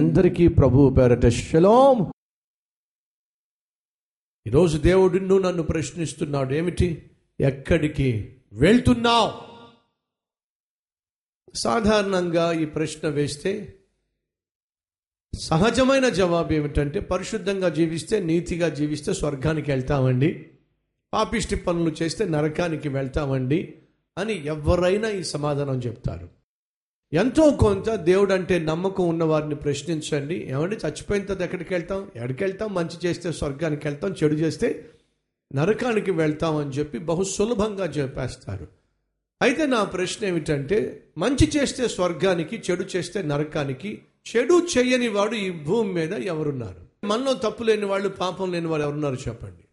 అందరికీ ప్రభు పేరట శలోం. ఈరోజు దేవుడు నువ్వు నన్ను ప్రశ్నిస్తున్నాడు ఏమిటి? ఎక్కడికి వెళ్తున్నావు? సాధారణంగా ఈ ప్రశ్న వేస్తే సహజమైన జవాబు ఏమిటంటే పరిశుద్ధంగా జీవిస్తే నీతిగా జీవిస్తే స్వర్గానికి వెళ్తామండి. పాపిష్టి పనులు చేస్తే నరకానికి వెళ్తామండి అని ఎవరైనా ఈ సమాధానం చెప్తారు. ఎంతో కొంత దేవుడు అంటే నమ్మకం ఉన్న వారిని ప్రశ్నించండి. ఏమండి? చచ్చిపోయిన తర్వాత ఎక్కడికి వెళ్తాం? ఎక్కడికి వెళ్తాం? మంచి చేస్తే స్వర్గానికి వెళ్తాం చెడు చేస్తే నరకానికి వెళ్తాం అని చెప్పి బహు సులభంగా చెప్పేస్తారు. అయితే నా ప్రశ్న ఏమిటంటే మంచి చేస్తే స్వర్గానికి చెడు చేస్తే నరకానికి చెడు చేయని వాడు ఈ భూమి మీద ఎవరున్నారు? మనలో తప్పు లేని వాళ్ళు పాపం లేని వారు ఎవరున్నారు చెప్పండి.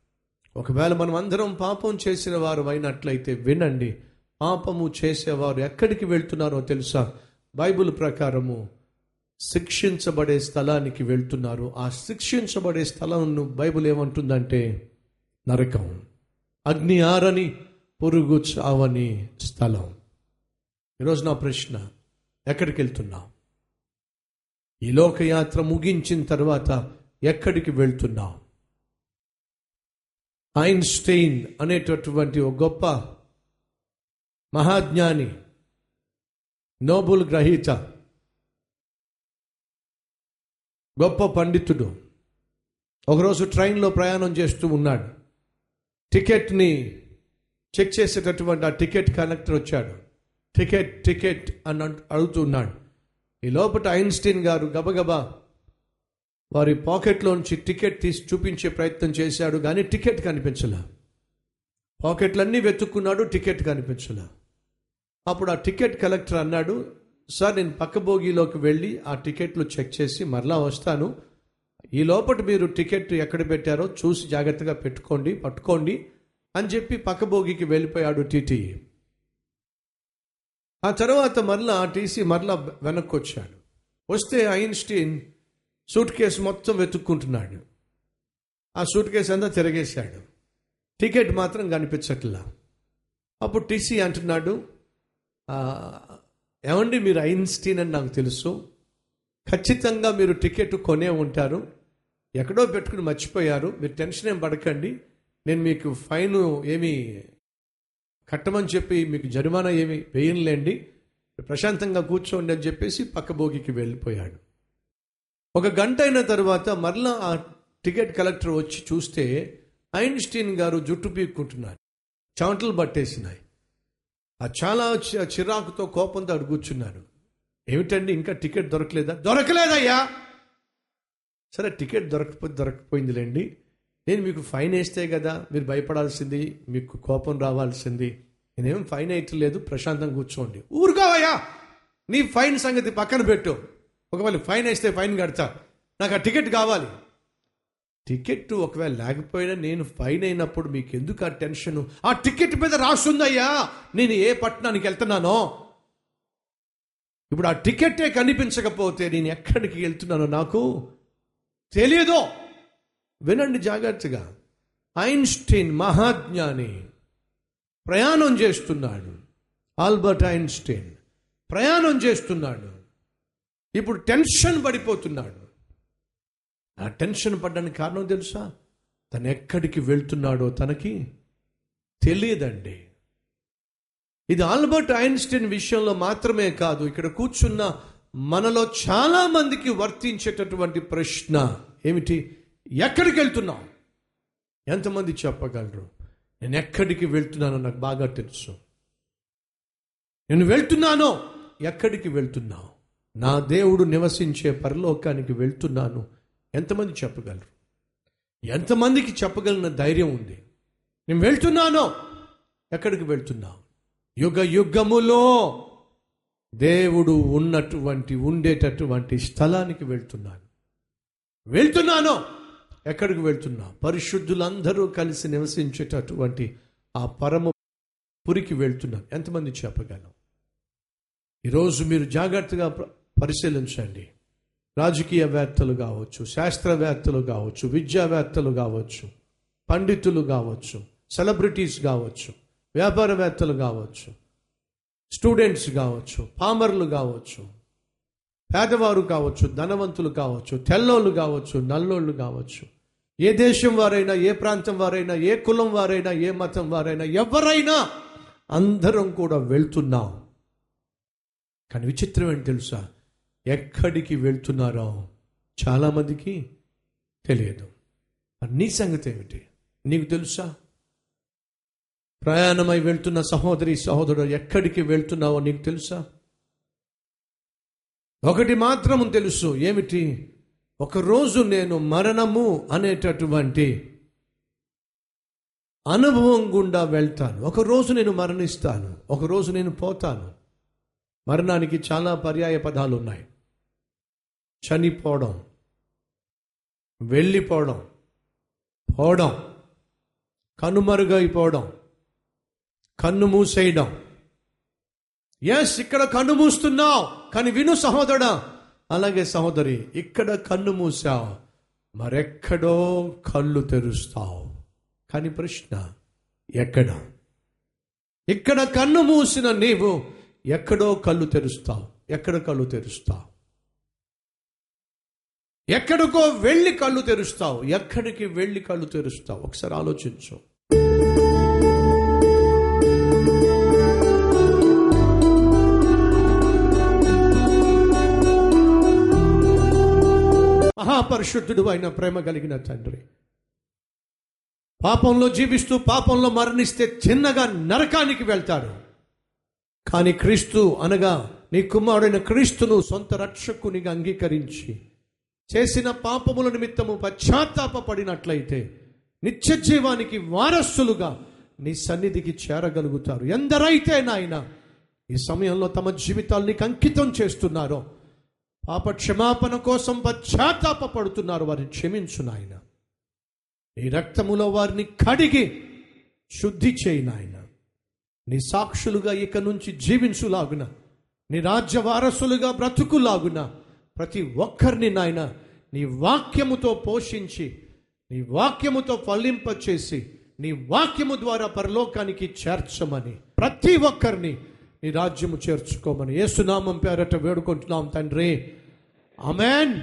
ఒకవేళ మనం అందరం పాపం చేసిన వారు అయినట్లయితే వినండి పాపము చేసేవారు ఎక్కడికి వెళ్తున్నారో తెలుసా? బైబిల్ ప్రకారము శిక్షించబడే స్థలానికి వెళ్తున్నారు. ఆ శిక్షించబడే స్థలంను బైబిల్ ఏమంటుందంటే నరకం అగ్ని ఆరని పురుగు చావని స్థలం. ఈరోజు నా ప్రశ్న ఎక్కడికి వెళ్తున్నాం ఈ లోకయాత్ర ముగించిన తర్వాత ఎక్కడికి వెళ్తున్నాం ఐన్స్టైన్ అనేటటువంటి ఒక గొప్ప మహాజ్ఞాని నోబుల్ గ్రహీత. గొప్ప పండితుడు. ఒకరోజు ట్రైన్లో ప్రయాణం చేస్తూ ఉన్నాడు. టికెట్ని చెక్ చేసేటటువంటి ఆ టికెట్ కలెక్టర్ వచ్చాడు. టికెట్ టికెట్ అని అడుగుతూ అడుగుతున్నాడు ఈ లోపల ఐన్స్టీన్ గారు గబగబా వారి పాకెట్లోంచి టికెట్ తీసి చూపించే ప్రయత్నం చేశాడు కానీ టికెట్ కనిపించలే. పాకెట్లన్నీ వెతుక్కున్నాడు టికెట్ కనిపించలే. అప్పుడు ఆ టికెట్ కలెక్టర్ అన్నాడు సార్ నేను పక్క బోగిలోకి వెళ్ళి ఆ టికెట్లు చెక్ చేసి మరలా వస్తాను. ఈ లోపల మీరు టికెట్ ఎక్కడ పెట్టారో చూసి జాగ్రత్తగా పెట్టుకోండి పట్టుకోండి అని చెప్పి పక్క బోగికి వెళ్ళిపోయాడు టీటీ. ఆ తర్వాత మరలా ఆ టీసీ మరలా వెనక్కి వచ్చాడు వస్తే ఐన్స్టీన్ సూట్ కేసు మొత్తం వెతుక్కుంటున్నాడు. ఆ సూట్ కేసు అంతా తిరగేశాడు. టికెట్ మాత్రం కనిపించట్లా. అప్పుడు టీసీ అంటున్నాడు ఏమండి మీరు ఐన్స్టీన్ అని నాకు తెలుసు. ఖచ్చితంగా మీరు టికెట్ కొనే ఉంటారు. ఎక్కడో పెట్టుకుని మర్చిపోయారు. మీరు టెన్షన్ ఏం పడకండి. నేను మీకు ఫైన్ ఏమి కట్టమని చెప్పి మీకు జరిమానా ఏమి వేయనులేండి. ప్రశాంతంగా కూర్చోండి అని చెప్పేసి పక్క భోగికి వెళ్ళిపోయాడు. ఒక గంట అయిన తర్వాత మరలా ఆ టికెట్ కలెక్టర్ వచ్చి చూస్తే ఐన్స్టీన్ గారు జుట్టు పీక్కుంటున్నారు. చెమటలు పట్టేసినాయి చాలా చిరాకుతో కోపంతో అడుగుచున్నాను ఏమిటండి ఇంకా టికెట్ దొరకలేదా? దొరకలేదయ్యా! సరే టికెట్ దొరకపోతే దొరకపోయిందిలేండి నేను మీకు ఫైన్ వేస్తే కదా మీరు భయపడాల్సింది మీకు కోపం రావాల్సింది. నేనేం ఫైన్ వేయట్లేదు ప్రశాంతంగా కూర్చోండి. ఊరుకోవయ్యా! నీ ఫైన్ సంగతి పక్కన పెట్టు. ఒకవేళ ఫైన్ వేస్తే ఫైన్ కడతా. నాకు ఆ టికెట్ కావాలి. టికెట్ ఒకవేళ లేకపోయినా నేను ఫైన్ అయినప్పుడు మీకు ఎందుకు ఆ టెన్షన్? ఆ టికెట్ మీద రాస్తుందయ్యా నేను ఏ పట్టణానికి వెళ్తున్నానో? ఇప్పుడు ఆ టికెట్టే కనిపించకపోతే నేను ఎక్కడికి వెళ్తున్నానో నాకు తెలియదు వినండి జాగ్రత్తగా. ఐన్స్టీన్ మహాజ్ఞాని ప్రయాణం చేస్తున్నాడు. ఆల్బర్ట్ ఐన్స్టీన్ ప్రయాణం చేస్తున్నాడు. ఇప్పుడు టెన్షన్ పడిపోతున్నాడు. ఆ టెన్షన్ పడ్డానికి కారణం తెలుసా? తను ఎక్కడికి వెళ్తున్నాడో తనకి తెలియదండి. ఇది ఆల్బర్ట్ ఐన్స్టీన్ విషయంలో మాత్రమే కాదు ఇక్కడ కూర్చున్న మనలో చాలా మందికి వర్తించేటటువంటి ప్రశ్న ఏమిటి? ఎక్కడికి వెళ్తున్నాం ఎంతమంది చెప్పగలరు? నేను ఎక్కడికి వెళ్తున్నానో నాకు బాగా తెలుసు. నేను వెళ్తున్నానో ఎక్కడికి వెళ్తున్నావు? నా దేవుడు నివసించే పరలోకానికి వెళ్తున్నాను. ఎంతమంది చెప్పగలరు? ఎంతమందికి చెప్పగలిగిన ధైర్యం ఉంది? నేను వెళ్తున్నానో. ఎక్కడికి వెళ్తున్నావు? యుగ యుగములో దేవుడు ఉన్నటువంటి ఉండేటటువంటి స్థలానికి వెళ్తున్నాను. వెళ్తున్నాను. ఎక్కడికి వెళ్తున్నా పరిశుద్ధులందరూ కలిసి నివసించేటటువంటి ఆ పరమ పురికి వెళ్తున్నాను. ఎంతమంది చెప్పగలం ఈరోజు మీరు జాగ్రత్తగా పరిశీలించండి. రాజకీయవేత్తలు కావచ్చు శాస్త్రవేత్తలు కావచ్చు విద్యావేత్తలు కావచ్చు పండితులు కావచ్చు సెలబ్రిటీస్ కావచ్చు వ్యాపారవేత్తలు కావచ్చు స్టూడెంట్స్ కావచ్చు పామర్లు కావచ్చు పేదవారు కావచ్చు ధనవంతులు కావచ్చు తెల్లోళ్ళు కావచ్చు నల్లోళ్ళు కావచ్చు. ఏ దేశం వారైనా ఏ ప్రాంతం వారైనా ఏ కులం వారైనా ఏ మతం వారైనా ఎవరైనా అందరం కూడా వెళ్తున్నాం. కానీ విచిత్రం ఏంటి తెలుసా? ఎక్కడికి వెళ్తున్నారో చాలామందికి తెలియదు. నీ సంగతి ఏమిటి? నీకు తెలుసా? ప్రయాణమై వెళ్తున్న సహోదరి సహోదరుడు ఎక్కడికి వెళ్తున్నావో నీకు తెలుసా? ఒకటి మాత్రం తెలుసు ఏమిటి? ఒకరోజు నేను మరణము అనేటటువంటి అనుభవం గుండా వెళ్తాను. ఒకరోజు నేను మరణిస్తాను ఒకరోజు నేను పోతాను. మరణానికి చాలా పర్యాయ పదాలు ఉన్నాయి చనిపోవడం వెళ్ళిపోవడం పోవడం కనుమరుగైపోవడం కన్ను మూసేయడం ఎస్ ఇక్కడ కన్ను మూస్తున్నావు కానీ విను సహోదరుడా. అలాగే సహోదరి ఇక్కడ కన్ను మూసావు మరెక్కడో కళ్ళు తెరుస్తావు. కానీ ప్రశ్న ఎక్కడ? ఇక్కడ కన్ను మూసిన నీవు ఎక్కడో కళ్ళు తెరుస్తావు ఎక్కడ కళ్ళు తెరుస్తావు? ఎక్కడికో వెళ్ళి కళ్ళు తెరుస్తావు. ఎక్కడికి వెళ్ళి కళ్ళు తెరుస్తావు? ఒకసారి ఆలోచించు. మహాపరిశుద్ధుడు అయిన ప్రేమ కలిగిన తండ్రి పాపంలో జీవిస్తూ పాపంలో మరణిస్తే చిన్నగా నరకానికి వెళ్తాడు. కానీ క్రీస్తు అనగా నీ కుమారుడైన క్రీస్తును సొంత రక్షకునిగా అంగీకరించి చేసిన పాపముల నిమిత్తము పశ్చాత్తాపడినట్లయితే నిత్య జీవానికి వారసులుగా నీ సన్నిధికి చేరగలుగుతారు. ఎందరైతే నాయన ఈ సమయంలో తమ జీవితాల్ని అంకితం చేస్తున్నారో పాప క్షమాపణ కోసం పశ్చాత్తాప పడుతున్నారు వారిని క్షమించు నాయన. నీ రక్తములో వారిని కడిగి శుద్ధి చేయి నాయన. నీ సాక్షులుగా ఇక నుంచి జీవించులాగున నీ రాజ్య వారసులుగా బ్రతుకులాగున ప్రతి ఒక్కరిని నాయన నీ వాక్యముతో పోషించి నీ వాక్యముతో ఫలింపచేసి నీ వాక్యము ద్వారా పరలోకానికి చేర్చమని ప్రతి ఒక్కరిని నీ రాజ్యము చేర్చుకోమని ఏసునామం పేరట వేడుకుంటున్నాం తండ్రి. అమెన్